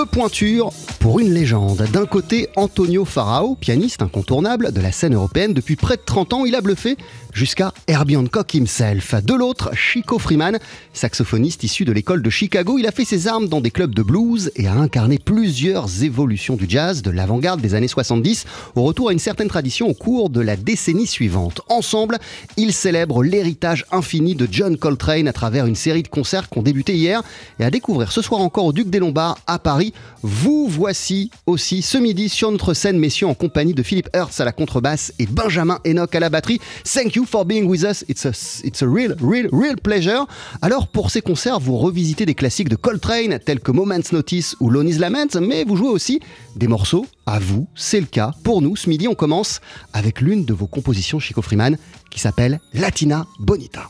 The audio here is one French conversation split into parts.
Deux pointures pour une légende. D'un côté, Antonio Farao, pianiste incontournable de la scène européenne depuis près de 30 ans, il a bluffé jusqu'à Herbie Hancock himself. De l'autre, Chico Freeman, saxophoniste issu de l'école de Chicago, il a fait ses armes dans des clubs de blues et a incarné plusieurs évolutions du jazz de l'avant-garde des années 70 au retour à une certaine tradition au cours de la décennie suivante. Ensemble, ils célèbrent l'héritage infini de John Coltrane à travers une série de concerts qui ont débuté hier et à découvrir ce soir encore au Duc des Lombards à Paris. Vous voici aussi ce midi sur notre scène, messieurs, en compagnie de Philippe Hertz à la contrebasse et Benjamin Enoch à la batterie. Thank you for being with us. It's a, it's a real, real, real pleasure. Alors, pour ces concerts, vous revisitez des classiques de Coltrane tels que Moment's Notice ou Lonnie's Lament, mais vous jouez aussi des morceaux à vous. C'est le cas pour nous. Ce midi, on commence avec l'une de vos compositions, Chico Freeman, qui s'appelle Latina Bonita.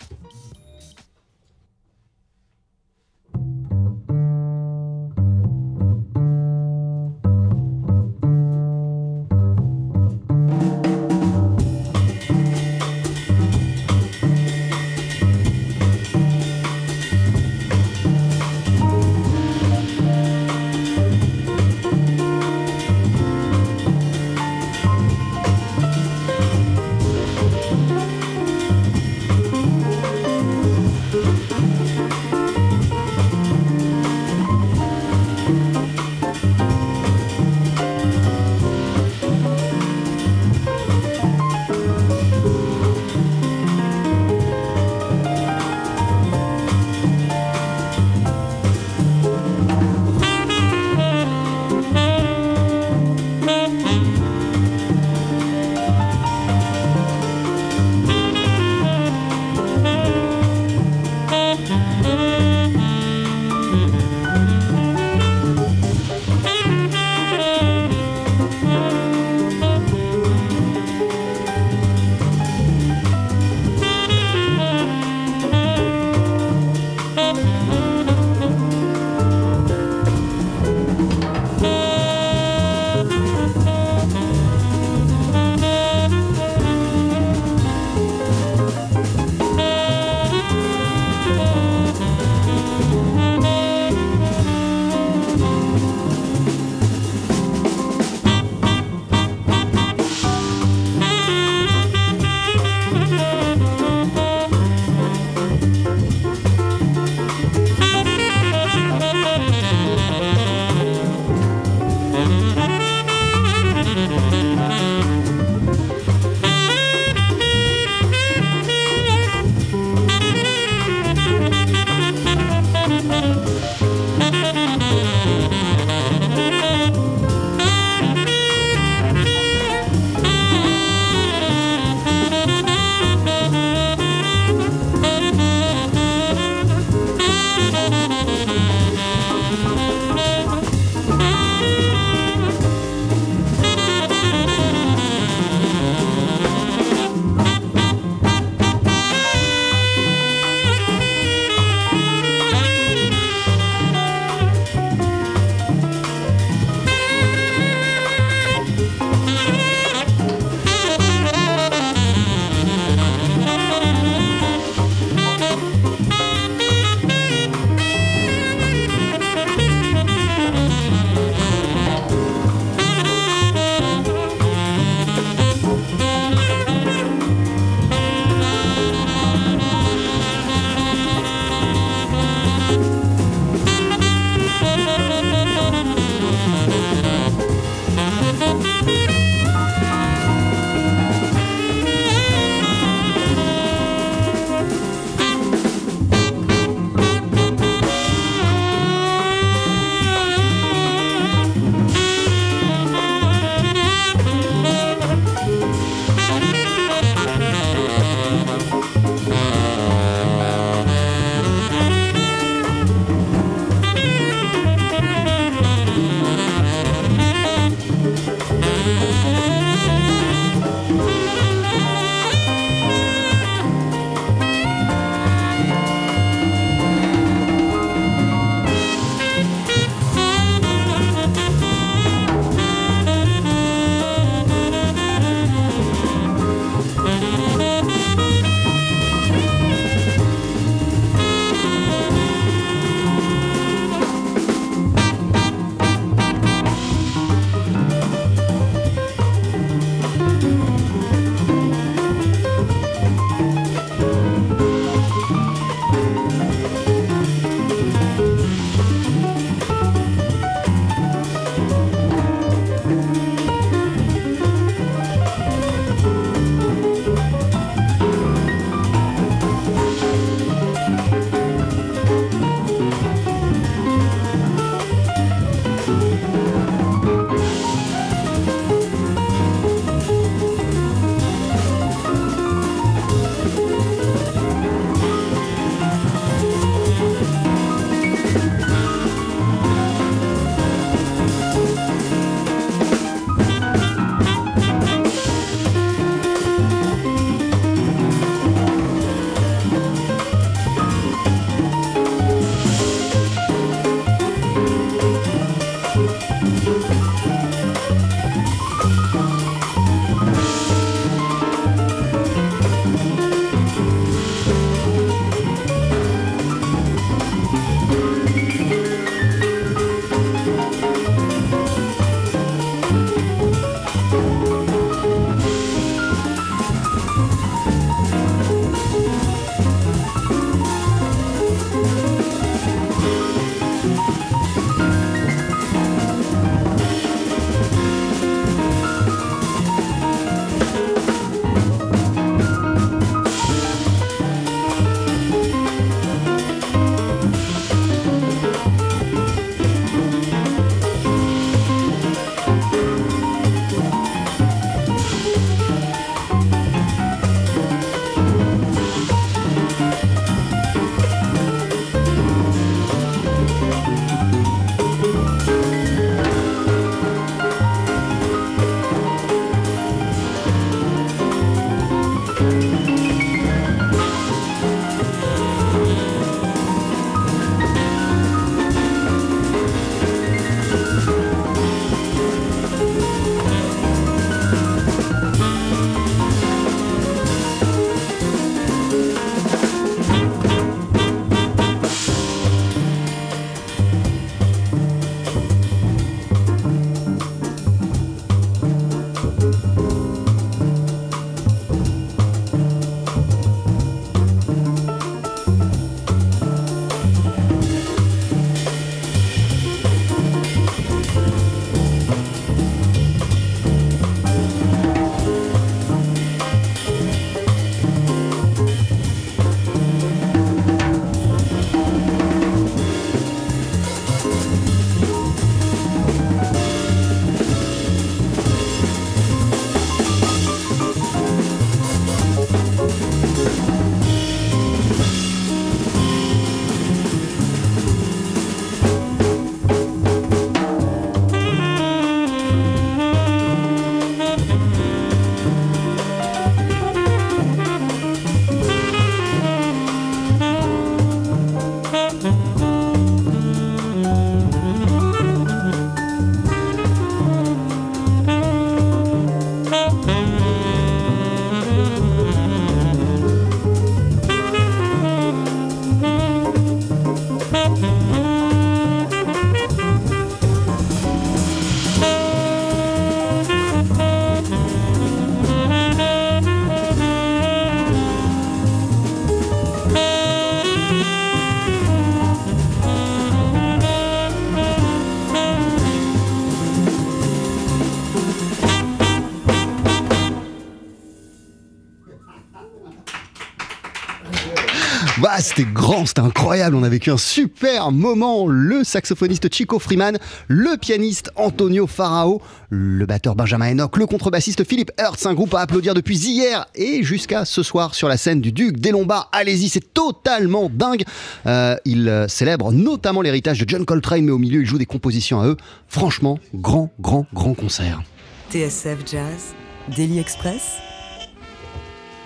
C'était grand, c'était incroyable. On a vécu un super moment. Le saxophoniste Chico Freeman, le pianiste Antonio Farao, le batteur Benjamin Enoch, le contrebassiste Philippe Hertz, un groupe à applaudir depuis hier et jusqu'à ce soir sur la scène du Duc des Lombards. Allez-y, c'est totalement dingue. Euh, il euh, célèbre notamment l'héritage de John Coltrane, mais au milieu, il joue des compositions à eux. Franchement, grand, grand, grand concert. TSF Jazz, Daily Express,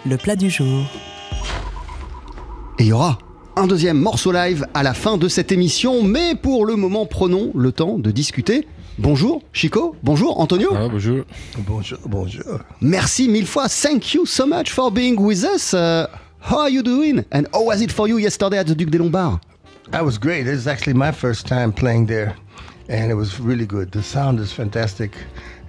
le plat du jour. Et il y aura un deuxième morceau live à la fin de cette émission, mais pour le moment, prenons le temps de discuter. Bonjour Chico, bonjour Antonio. Ah, bonjour. Bonjour, bonjour. Merci mille fois. Thank you so much for being with us. Uh, how are you doing? And how was it for you yesterday at the Duc des Lombards? That was great. This is actually my first time playing there, and it was really good. The sound is fantastic.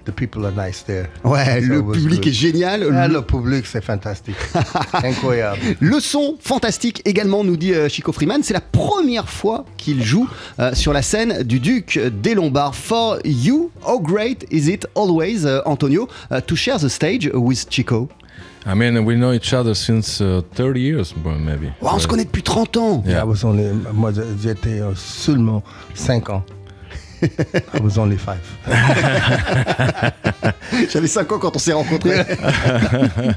The people are nice there. Ouais, So le public good. est génial. Ah, Le- le public, c'est fantastique. Incroyable. Le son fantastique également, nous dit euh, Chico Freeman. C'est la première fois qu'il joue euh, sur la scène du Duc des Lombards. For you, how great is it always, euh, Antonio, uh, to share the stage with Chico? I mean, we know each other since uh, 30 years, well, maybe. Ouais, On se connaît depuis 30 ans. Yeah. I was only, moi, j'étais seulement 5 ans. I was only 5. J'avais 5 ans quand on s'est rencontrés.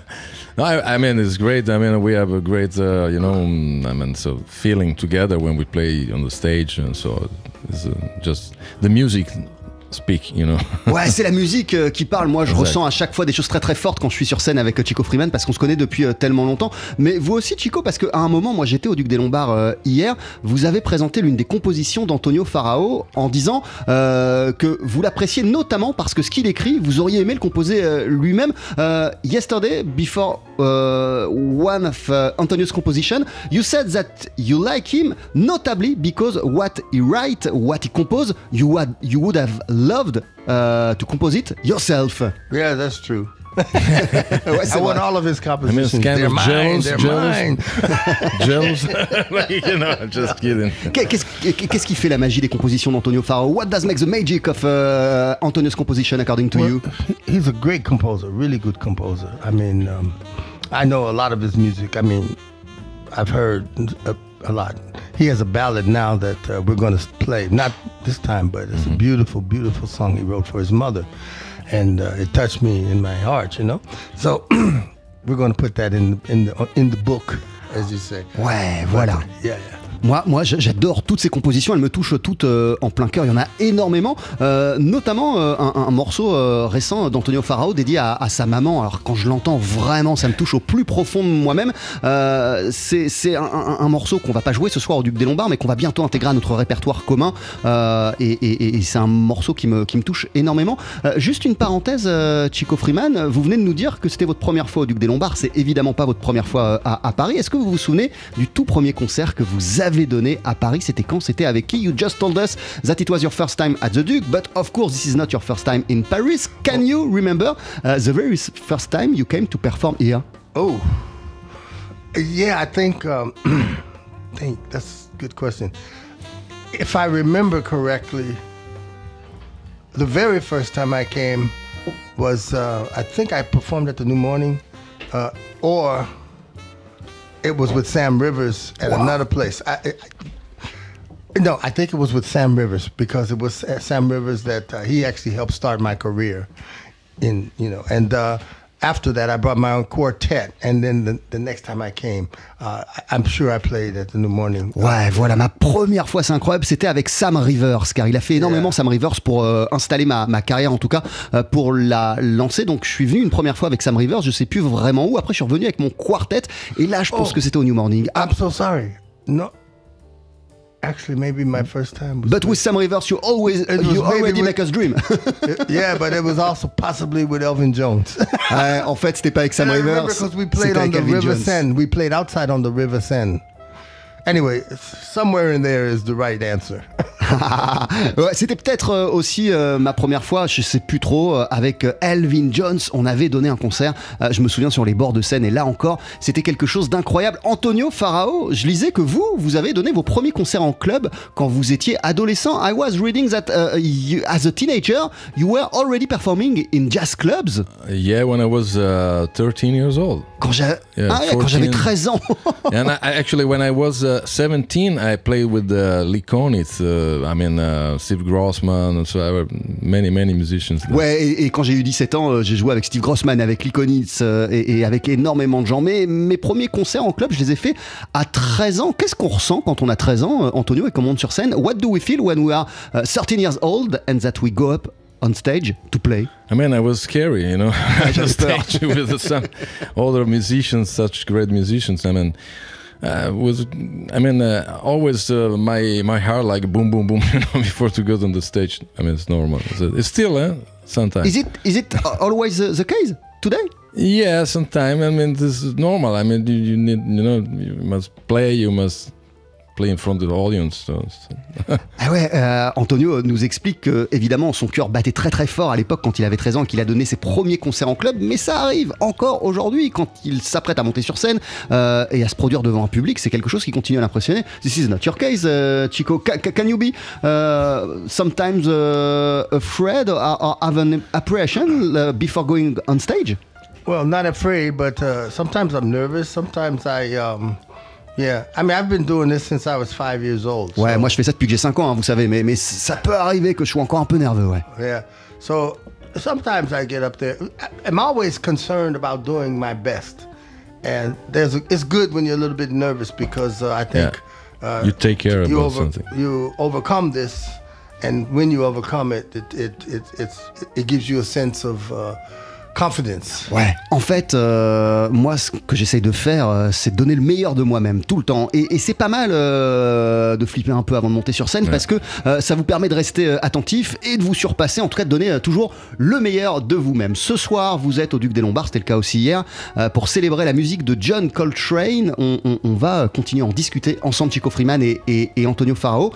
No, I, I mean, it's great. I mean, we have a great, uh, you know, mm, I mean, so feeling together when we play on the stage, and so it's uh, just the music speak, you know. Ouais, c'est la musique euh, qui parle. Moi, je Exact. ressens à chaque fois des choses très très fortes quand je suis sur scène avec euh, Chico Freeman parce qu'on se connaît depuis euh, tellement longtemps. Mais vous aussi, Chico, parce qu'à un moment, moi, j'étais au Duc des Lombards euh, hier. Vous avez présenté l'une des compositions d'Antonio Farao en disant que vous l'appréciez notamment parce que ce qu'il écrit, vous auriez aimé le composer lui-même. Yesterday, before uh, one of uh, Antonio's composition, you said that you like him notably because what he write, what he compose, you had, you would have loved uh, to compose it yourself. Yeah, that's true. Ouais, c'est I want all of his I mean, compositions. it's kind they're mine, they're jealous. mine. Jealous, like, you know, just kidding. Qu'est- Qu'est-ce qu'est-ce qui fait la magie des compositions d'Antonio Farao What does make the magic of uh, Antonio's composition according to Well, you? He's a great composer, really good composer. I mean, um, I know a lot of his music. I mean, I've heard a, lot. He has a ballad now that uh, we're going to play, not this time, but it's a beautiful, beautiful song he wrote for his mother. And uh, it touched me in my heart, you know? So we're going to put that in, in, the, in the book, as you say. Ouais, voilà. Yeah, yeah. Moi, moi j'adore toutes ces compositions, elles me touchent toutes euh, en plein cœur. Il y en a énormément, euh, notamment euh, un, morceau récent d'Antonio Farao dédié à, sa maman. Alors quand je l'entends, vraiment, ça me touche au plus profond de moi-même. C'est un, un- morceau qu'on va pas jouer ce soir au Duc des Lombards, mais qu'on va bientôt intégrer à notre répertoire commun. Et c'est un morceau qui me, qui me touche énormément. Juste une parenthèse, Chico Freeman, vous venez de nous dire que c'était votre première fois au Duc des Lombards. C'est évidemment pas votre première fois à, à Paris. Est-ce que vous vous souvenez du tout premier concert que vous avez donné à Paris C'était quand C'était avec qui You just told us that it was your first time at the Duke, but of course this is not your first time in Paris. Can you remember uh, the very first time you came to perform here? Oh, yeah. I think. Um, think that's a good question. If I remember correctly, the very first time I came was uh, I think I performed at the New Morning, uh, or it was with Sam Rivers at another place. I, I, no, I think it was with Sam Rivers because it was Sam Rivers that uh, he actually helped start my career in you know and uh, after that I brought my own quartet and then the, the next time I came uh, I'm sure I played at the New Morning Ouais, voilà, ma première fois, c'est incroyable, c'était avec Sam Rivers, car il a fait énormément Yeah. Sam Rivers pour euh, installer ma, ma carrière, en tout cas, euh, pour la lancer. Donc, je suis venu une première fois avec Sam Rivers, je sais plus vraiment où. Après, je suis revenu avec mon quartet, et là, je pense Oh. que c'était au New Morning. I'm so sorry no actually maybe my first time was but with Sam Rivers, you always, was you already with- make us dream. yeah but it was also possibly with Elvin Jones Ouais, ah, en fait, c'était pas avec Sam Rivers, because we played on the River Jones. Seine we played outside on the River Seine anyway somewhere in there is the right answer Ouais, C'était peut-être euh, aussi euh, ma première fois, je sais plus trop, euh, avec Elvin Jones. On avait donné un concert, je me souviens sur les bords de Seine, et là encore, c'était quelque chose d'incroyable. Antonio Farao, je lisais que vous, vous avez donné vos premiers concerts en club quand vous étiez adolescent. I was reading that uh, you, as a teenager, you were already performing in jazz clubs. Yeah, when I was uh, 13 years old. Quand j'ai- Yeah, ah j'avais 14. 13 ans. and I actually, when I was uh, 17, I played with uh, Lee Konitz. Uh, I mean, uh, Steve Grossman, and so I were many, many musicians. there. Ouais, et, et quand j'ai eu 17 ans, euh, j'ai joué avec Steve Grossman, avec Lee Konitz euh, et, et avec énormément de gens. Mais mes premiers concerts en club, je les ai faits à 13 ans. Qu'est-ce qu'on ressent quand on a 13 ans, euh, Antonio, et qu'on monte sur scène? What do we feel when we are uh, 13 years old and that we go up on stage to play? I mean, I was scary, you know, on stage with some other musicians, such great musicians. I mean, uh, was I mean, uh, always uh, my my heart like boom, boom, boom, you know, before to go on the stage. I mean, it's normal. It's, it's still, eh, sometimes. Is it, is it always the, the case today Yeah, sometimes. I mean, this is normal. I mean, you, you need, you know, you must play. You must play in front of the audience. So, so- Ah ouais, euh, Antonio nous explique que évidemment son cœur battait très très fort à l'époque quand il avait 13 ans et qu'il a donné ses premiers concerts en club, mais ça arrive encore aujourd'hui quand il s'apprête à monter sur scène euh, et à se produire devant un public, c'est quelque chose qui continue à l'impressionner. This is not your case, uh, Chico. Ca- ca- can you be uh, sometimes uh, afraid or, or have an apprehension uh, before going on stage? Well, not afraid, but uh, sometimes I'm nervous. Sometimes I, um, yeah. I mean, I've been doing this since I was five years old. Ouais, so- moi je fais ça depuis que j'ai 5 ans, hein, vous savez, mais, mais ça peut arriver que je sois encore un peu nerveux, ouais. Yeah. So sometimes I get up there. I'm always concerned about doing my best, and there's a, it's good when you're a little bit nervous because uh, I think uh, You take care you about over, something. you overcome this, and when you overcome it, it it it, it's, it gives you a sense of uh, confidence. Ouais. En fait, euh, moi, ce que j'essaye de faire, euh, c'est de donner le meilleur de moi-même tout le temps. Et, et c'est pas mal euh, de flipper un peu avant de monter sur scène parce que euh, ça vous permet de rester attentif et de vous surpasser, en tout cas de donner toujours le meilleur de vous-même. Ce soir, vous êtes au Duc des Lombards, c'était le cas aussi hier, pour célébrer la musique de John Coltrane. On, on- on va continuer à en discuter ensemble, Chico Freeman et, et- et Antonio Farao.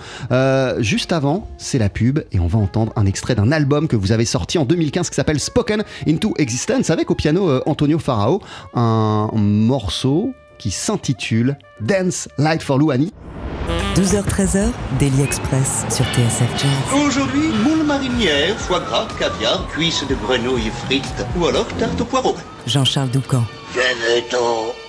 Juste avant, c'est la pub et on va entendre un extrait d'un album que vous avez sorti en 2015 qui s'appelle Spoken into Existence avec au piano euh, Antonio Farao, un morceau qui s'intitule Dance Light for Louani. 12h-13h, Daily Express sur TSF Jazz. Aujourd'hui, moule marinière, foie gras, caviar, cuisses de grenouille frites ou alors tarte au poireau. Jean-Charles Doucan. Venez-t'en.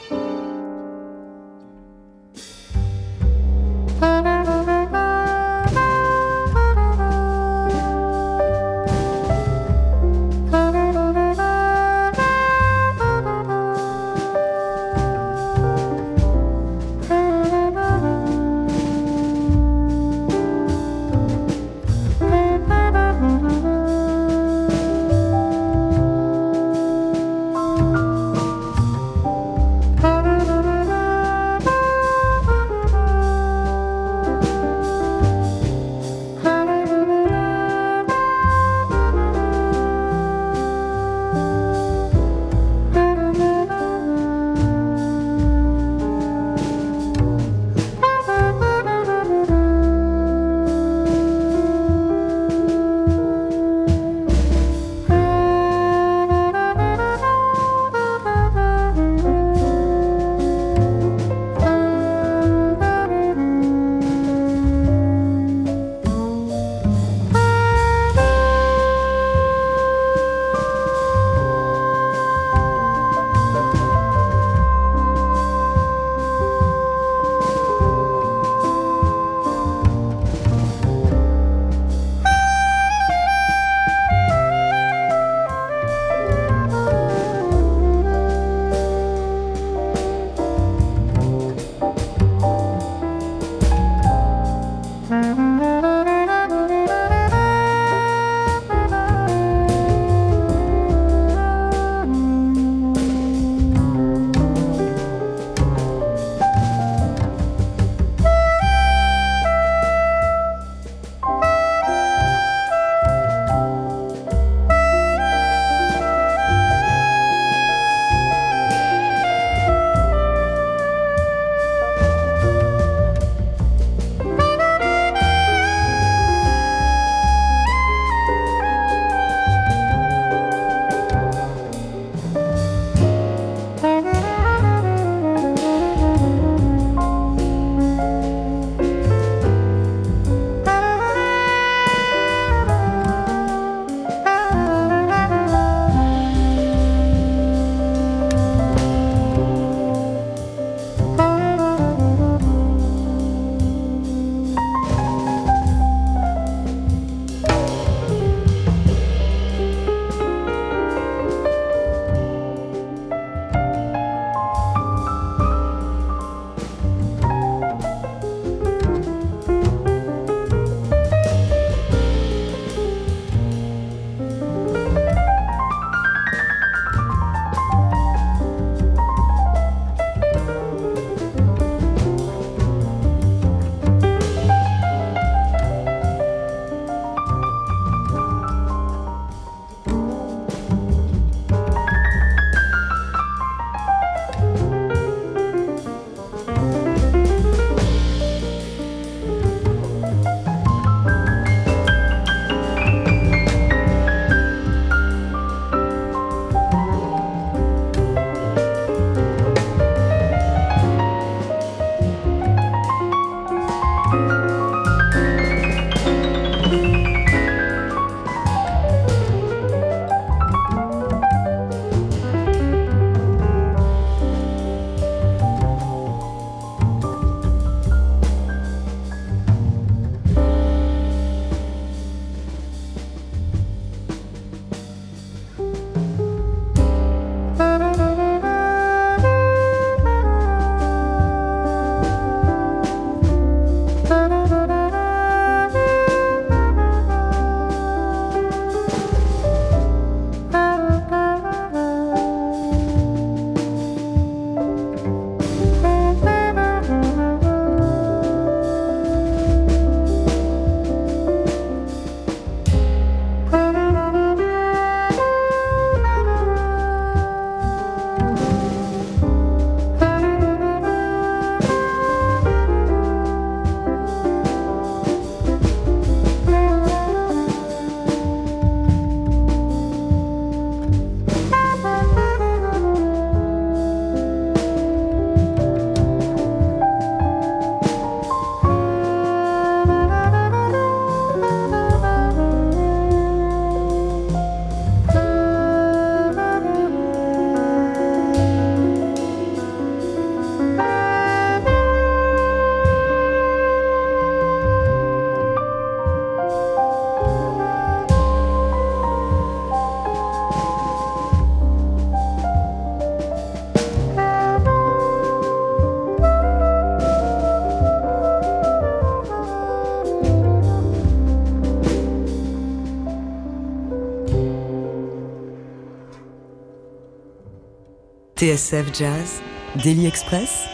TSF Jazz, Daily Express,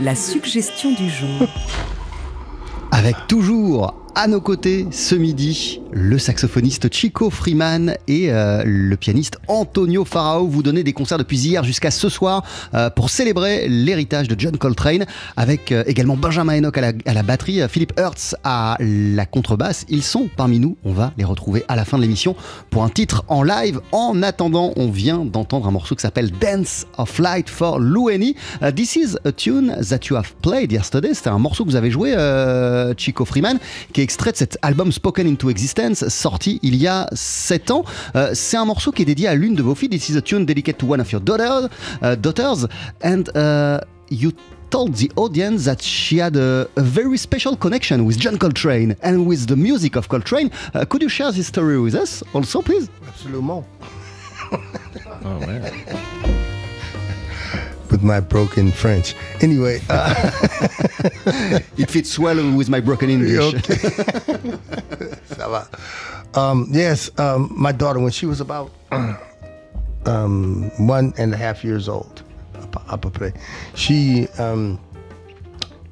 la suggestion du jour. Avec toujours à nos côtés ce midi, le saxophoniste Chico Freeman et euh, le pianiste Antonio Farao. Vous donnez des concerts depuis hier jusqu'à ce soir euh, pour célébrer l'héritage de John Coltrane, avec euh, également Benjamin Enoch à la, batterie, Philippe Hertz à la contrebasse. Ils sont parmi nous. On va les retrouver à la fin de l'émission pour un titre en live. En attendant, on vient d'entendre un morceau qui s'appelle Dance of Light for Loueni. Uh, this is a tune that you have played yesterday. C'était un morceau que vous avez joué, Chico Freeman, qui est extrait de cet album Spoken into Existence, sorti il y a 7 ans. Euh, c'est un morceau qui est dédié à l'une de vos filles. This is a tune dedicated to one of your daughters. Uh, daughters and uh, you told the audience that she had a, a, very special connection with John Coltrane and with the music of Coltrane. Uh, could you share this story with us also, please? Absolument. Oh man. With my broken French. Anyway, uh, It fits well with my broken English. Ça va. Um, yes, um, my daughter, when she was about um, one and a half years old, à peu près, she um,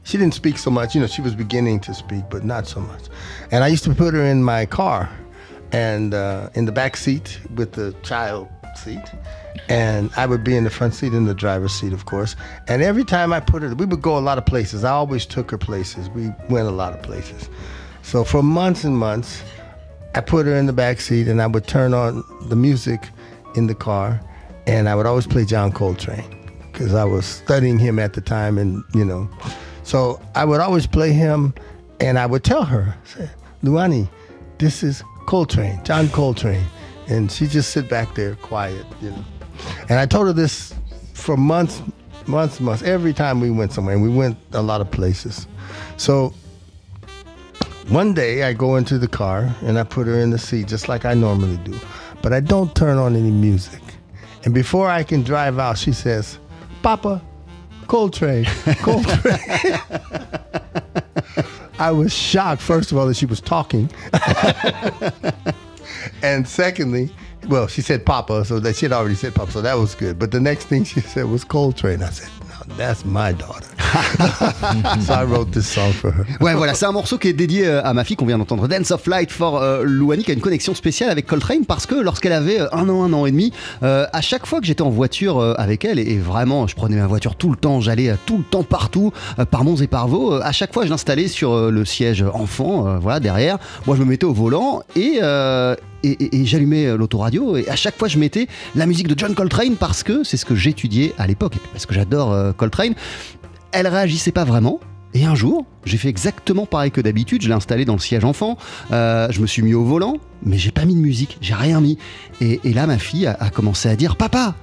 she didn't speak so much. You know, she was beginning to speak, but not so much. And I used to put her in my car, and uh, in the back seat with the child seat, and I would be in the front seat in the driver's seat, of course. And every time I put her, we would go a lot of places. I always took her places. We went a lot of places. So for months and months, I put her in the back seat, and I would turn on the music in the car, and I would always play John Coltrane because I was studying him at the time, and you know, so I would always play him, and I would tell her, Luani, this is Coltrane, John Coltrane, and she just sit back there quiet, you know. And I told her this for months, months, months. Every time we went somewhere, and we went a lot of places. So one day I go into the car and I put her in the seat just like I normally do, but I don't turn on any music. And before I can drive out, she says, Papa, Coltrane, Coltrane. I was shocked, first of all, that she was talking. and secondly, well, she said Papa, so that she had already said Papa, so that was good. But the next thing she said was Coltrane. I said, no, that's my daughter. so I wrote this song for her. Ouais, voilà, c'est un morceau qui est dédié euh, à ma fille qu'on vient d'entendre, Dance of Light for euh, Louani, qui a une connexion spéciale avec Coltrane parce que lorsqu'elle avait euh, un an, un an et demi, euh, à chaque fois que j'étais en voiture euh, avec elle, et, et vraiment, je prenais ma voiture tout le temps, j'allais tout le temps partout, par Mons et par Vaux, à chaque fois, je l'installais sur le siège enfant, voilà, derrière. Moi, je me mettais au volant et. et, et- et j'allumais l'autoradio et à chaque fois je mettais la musique de John Coltrane parce que c'est ce que j'étudiais à l'époque et puis parce que j'adore euh, Coltrane. Elle réagissait pas vraiment. Et un jour, j'ai fait exactement pareil que d'habitude. Je l'ai installé dans le siège enfant. euh, je me suis mis au volant, mais j'ai pas mis de musique. J'ai rien mis. Et, là, ma fille a commencé à dire Papa,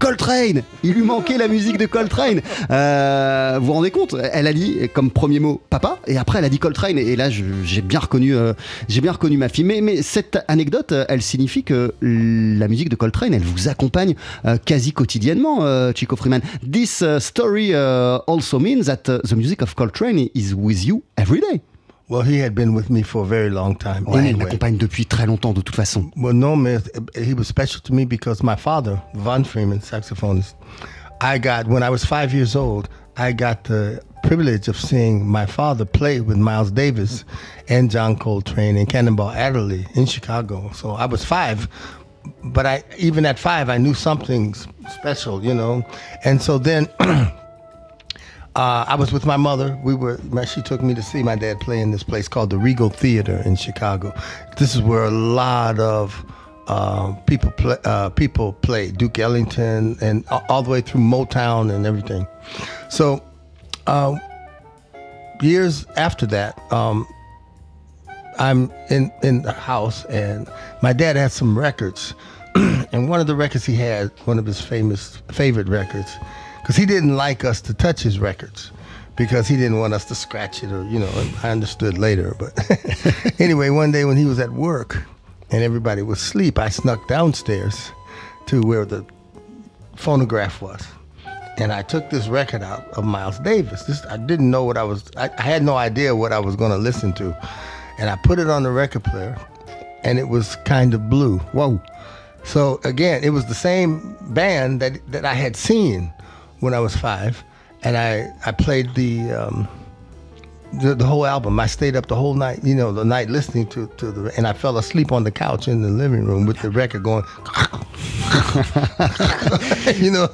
Coltrane Il lui manquait la musique de Coltrane. Euh, vous vous rendez compte Elle a dit comme premier mot Papa, et après elle a dit Coltrane. Et là, j'ai bien reconnu, euh, j'ai bien reconnu ma fille. Mais, mais cette anecdote, euh, elle signifie que la musique de Coltrane, elle vous accompagne euh, quasi quotidiennement, Chico Freeman. This story also means that the music of Coltrane is with you every day. Well, he had been with me for a very long time. Ouais, anyway. m'accompagne depuis très longtemps, de toute façon. Well, no, man, he was special to me because my father, Von Freeman, saxophonist, I got, when I was five years old, I got the privilege of seeing my father play with Miles Davis and John Coltrane and Cannonball Adderley in Chicago. So I was five, but I, even at five, I knew something special, you know? And so then, Uh, I was with my mother. We were. She took me to see my dad play in this place called the Regal Theater in Chicago. This is where a lot of uh, people play. Uh, people play Duke Ellington and all the way through Motown and everything. So, uh, years after that, um, I'm in in the house, and my dad had some records, and one of the records he had, one of his famous favorite records, because he didn't like us to touch his records, because he didn't want us to scratch it or you know. I understood later, but anyway, one day when he was at work, and everybody was asleep, I snuck downstairs to where the phonograph was. And I took this record out of Miles Davis. This I didn't know what I was. I, I had no idea what I was going to listen to, and I put it on the record player, and it was kind of blue. whoa So again, it was the same band that that I had seen when I was five, and I I played the. Um, the, the whole album. I stayed up the whole night, you know, the night listening to, to the, and I fell asleep on the couch in the living room with the record going, you know.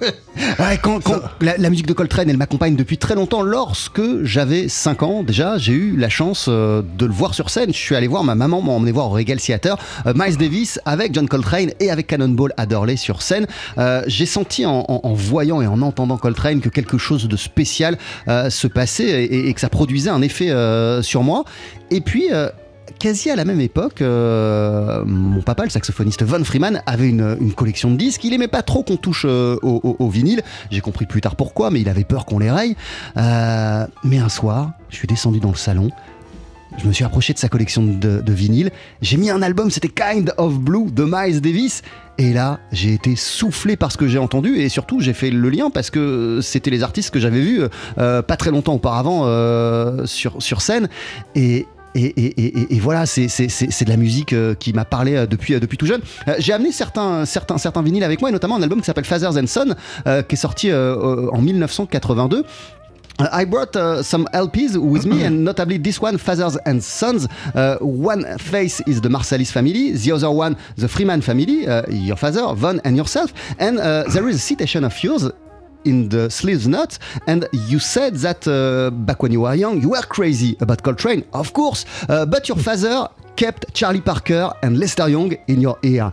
Ouais, quand, quand la, la musique de Coltrane, elle m'accompagne depuis très longtemps. Lorsque j'avais 5 ans, déjà, j'ai eu la chance euh, de le voir sur scène. Je suis allé voir, ma maman m'a emmené voir au Regal Theater, euh, Miles Davis avec John Coltrane et avec Cannonball Adderley sur scène. Euh, j'ai senti en, en- en voyant et en entendant Coltrane que quelque chose de spécial se passait et, et que ça produisait un effet euh, sur moi. Et puis, euh, quasi à la même époque, euh, mon papa, le saxophoniste Von Freeman, avait une, une collection de disques. Il aimait pas trop qu'on touche au, vinyle. J'ai compris plus tard pourquoi, mais il avait peur qu'on les raye. Mais un soir, je suis descendu dans le salon. Je me suis approché de sa collection de, de vinyles. J'ai mis un album, c'était Kind of Blue de Miles Davis. Et là, j'ai été soufflé par ce que j'ai entendu et surtout j'ai fait le lien parce que c'était les artistes que j'avais vus euh, pas très longtemps auparavant euh, sur, sur scène. Et, et, et- et- et voilà, c'est de la musique euh, qui m'a parlé euh, depuis, euh, depuis tout jeune. Euh, J'ai amené certains, certains, certains vinyles avec moi, et notamment un album qui s'appelle Fathers and Son, euh, qui est sorti euh, euh, en 1982. I brought uh, some LPs with me, and notably this one, Fathers and Sons. Uh, one face is the Marsalis family, the other one, the Freeman family, uh, your father, Von, and yourself. And uh, there is a citation of yours in the sleeves note, and you said that uh, back when you were young, you were crazy about Coltrane, of course, uh, but your father kept Charlie Parker and Lester Young in your ear.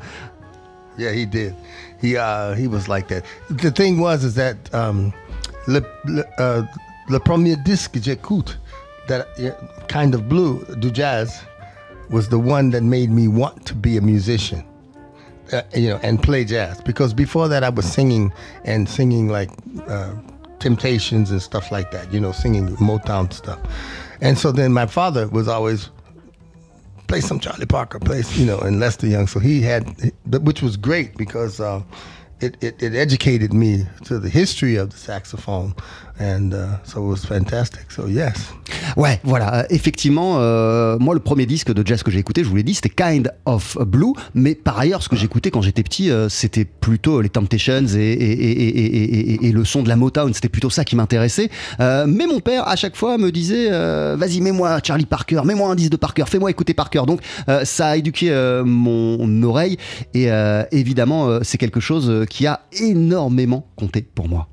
Yeah, he did. He uh, he was like that. The thing was is that um, le, le, uh, le premier disque que j'écoute, that kind of blue du jazz, was the one that made me want to be a musician. Uh, you know, and play jazz because before that I was singing and singing like uh, Temptations and stuff like that. You know, singing Motown stuff. And so then my father was always play some Charlie Parker, play you know, and Lester Young. So he had, which was great because uh, it, it it educated me to the history of the saxophone, and uh, so it was fantastic. So yes. Ouais, voilà, euh, effectivement, euh, moi le premier disque de jazz que j'ai écouté, je vous l'ai dit, c'était Kind of Blue, mais par ailleurs, ce que j'écoutais quand j'étais petit, euh, c'était plutôt les Temptations et, le son de la Motown, c'était plutôt ça qui m'intéressait. Mais mon père, à chaque fois, me disait, vas-y, mets-moi Charlie Parker, mets-moi un disque de Parker, fais-moi écouter Parker. Donc ça a éduqué mon oreille, et évidemment, c'est quelque chose qui a énormément compté pour moi.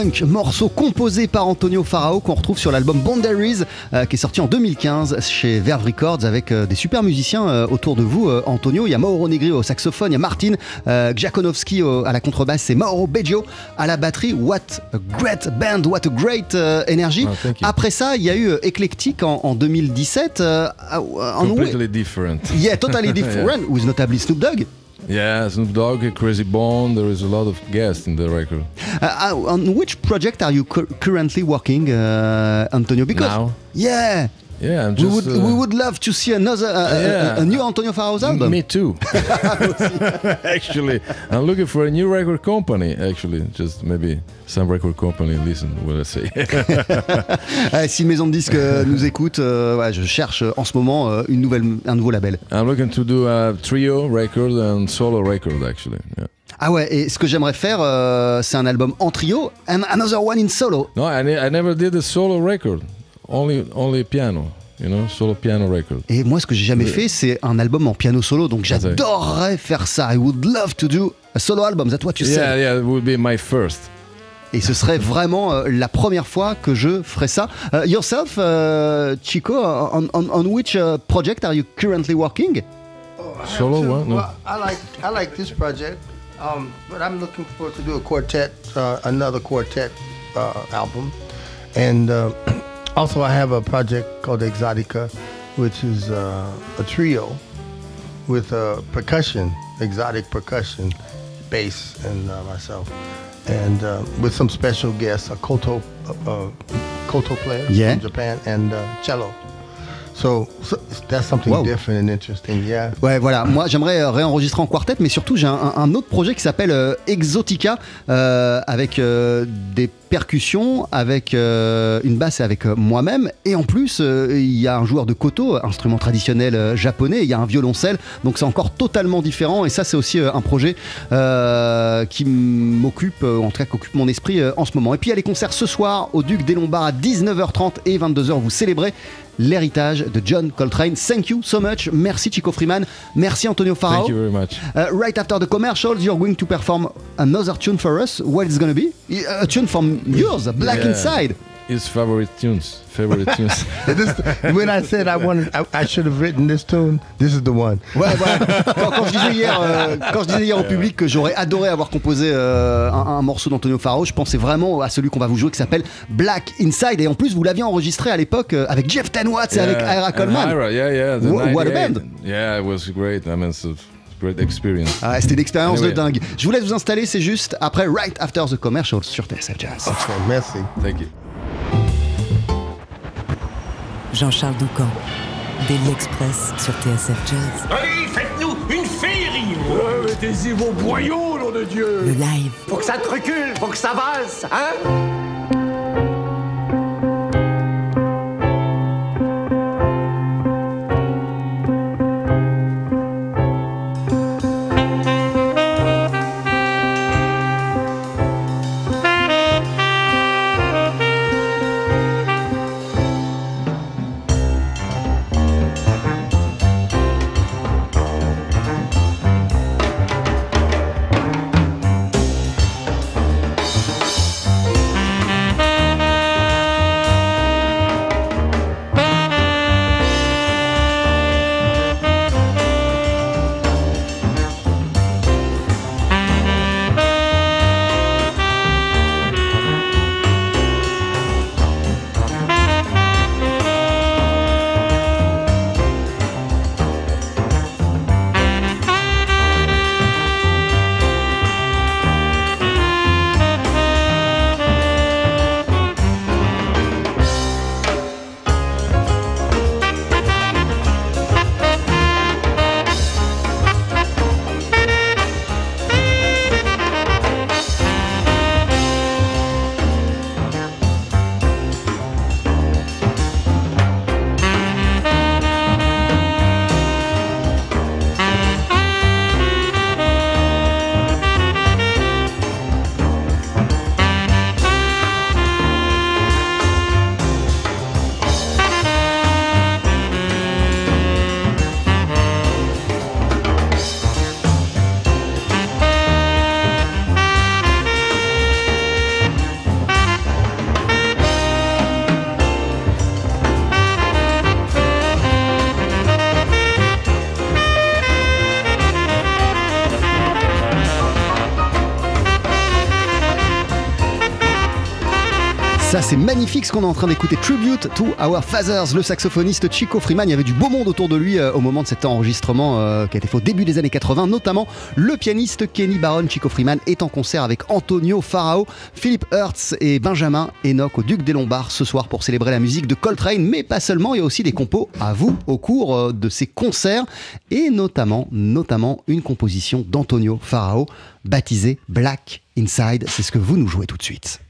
Funk, morceau composé par Antonio Farao qu'on retrouve sur l'album Boundaries euh, qui est sorti en 2015 chez Verve Records avec euh, des super musiciens euh, autour de vous. Antonio, il y a Mauro Negri au saxophone, il y a Martin Giakonowski au- à la contrebasse et Mauro Beggio à la batterie. What a great band, what a great energy. Oh. Après ça, il y a eu Eclectic en, en 2017. euh, en- Completely different. Yeah, totally different, with notably Snoop Dogg. Yeah, Snoop Dogg, Crazy Bone. There is a lot of guests in the record. Uh, uh, on which project are you cur- currently working, uh, Antonio? Because Now? yeah, Yeah, I'm we just. would uh, we would love to see another uh, a- Yeah. a, a new Antonio Farao's album. Me too. actually, I'm looking for a new record company. Actually, just maybe some record company listen what I say. Euh, si maison de disques euh, nous écoute, euh, ouais, je cherche euh, en ce moment euh, une nouvelle, un nouveau label. I'm looking to do a trio record and solo record. Actually, yeah. Ah ouais, et ce que j'aimerais faire, c'est un album en trio and another one in solo. No, I, I never did a solo record. Only only piano. You know, solo piano record. Et moi, ce que j'ai jamais fait, c'est un album en piano solo. Donc j'adorerais faire ça. I would love to do a solo album. That's what you Yeah, said. yeah, it would be my first. Et ce serait vraiment euh, la première fois que je ferais ça. Uh, yourself, uh, Chico, on, on, on which uh, project are you currently working? Solo Two- one? No. Well, I like I like this project, um, but I'm looking forward to do a quartet, uh, another quartet uh, album, and uh, also I have a project called Exotica, which is uh, a trio with uh, percussion, exotic percussion, bass, and uh, myself, and uh, with some special guests, a koto uh, uh, koto player Yeah. from Japan and uh, cello. So, so that's something Wow. different and interesting. Yeah. Ouais, voilà. Moi, j'aimerais euh, réenregistrer en quartet, mais surtout, j'ai un, un autre projet qui s'appelle euh, Exotica, euh, avec euh, des percussions, avec une basse et avec moi-même. Et en plus, il y a un joueur de koto, instrument traditionnel japonais, il y a un violoncelle. Donc, c'est encore totalement différent. Et ça, c'est aussi un projet qui m'occupe, en tout cas, qui occupe mon esprit en ce moment. Et puis, il y a les concerts ce soir au Duc des Lombards à 19h30 et 22h. Vous célébrez l'héritage de John Coltrane. Thank you so much. Merci Chico Freeman. Merci Antonio Farao. Thank you very much. Uh, right after the commercials, you're going to perform another tune for us. What is going to be? A tune from yours, Black Yeah. Inside. His favorite tunes. Favorite tunes. This, when I said I wanted, I, I should have written this tune. This is the one. Ouais, voilà. quand, quand je disais hier, euh, quand je disais hier au public que j'aurais adoré avoir composé euh, un, un morceau d'Antonio Farao, je pensais vraiment à celui qu'on va vous jouer qui s'appelle Black Inside. Et en plus, vous l'aviez enregistré à l'époque euh, avec Jeff Tenwatts et avec Yeah, Ira Coleman. Ira, yeah, yeah. the Wha- what a 98. band. Yeah, it was great. I mean, it's a great experience. Ah, C'était une expérience Anyway. de dingue. Je vous laisse vous installer, c'est juste après Right After the Commercials sur TSF Jazz. Okay, merci. Thank you. Jean-Charles Doucan, Daily Express sur TSF Jazz. Allez, faites-nous une féerie Mettez-y vos boyaux, nom de Dieu. Le live, Faut que ça te recule, faut que ça valse, hein? Magnifique ce qu'on est en train d'écouter. Tribute to Our Fathers. Le saxophoniste Chico Freeman, il y avait du beau monde autour de lui euh, au moment de cet enregistrement euh, qui a été fait au début des années 80. Notamment le pianiste Kenny Barron. Chico Freeman est en concert avec Antonio Farao, Philip Hertz et Benjamin Enoch au Duc des Lombards ce soir pour célébrer la musique de Coltrane. Mais pas seulement, il y a aussi des compos à vous au cours euh, de ces concerts et notamment, notamment une composition d'Antonio Farao baptisée Black Inside. C'est ce que vous nous jouez tout de suite.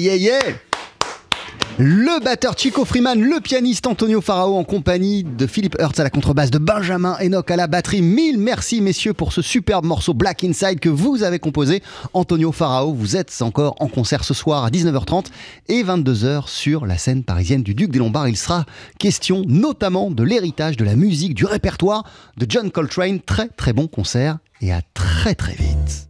Yeah, yeah le batteur Chico Freeman, le pianiste Antonio Farao en compagnie de Philippe Hertz à la contrebasse, de Benjamin Enoch à la batterie. Mille merci messieurs pour ce superbe morceau Black Inside que vous avez composé. Antonio Farao, vous êtes encore en concert ce soir à 19h30 et 22h sur la scène parisienne du Duc des Lombards. Il sera question notamment de l'héritage de la musique, du répertoire de John Coltrane. Très très bon concert et à très très vite.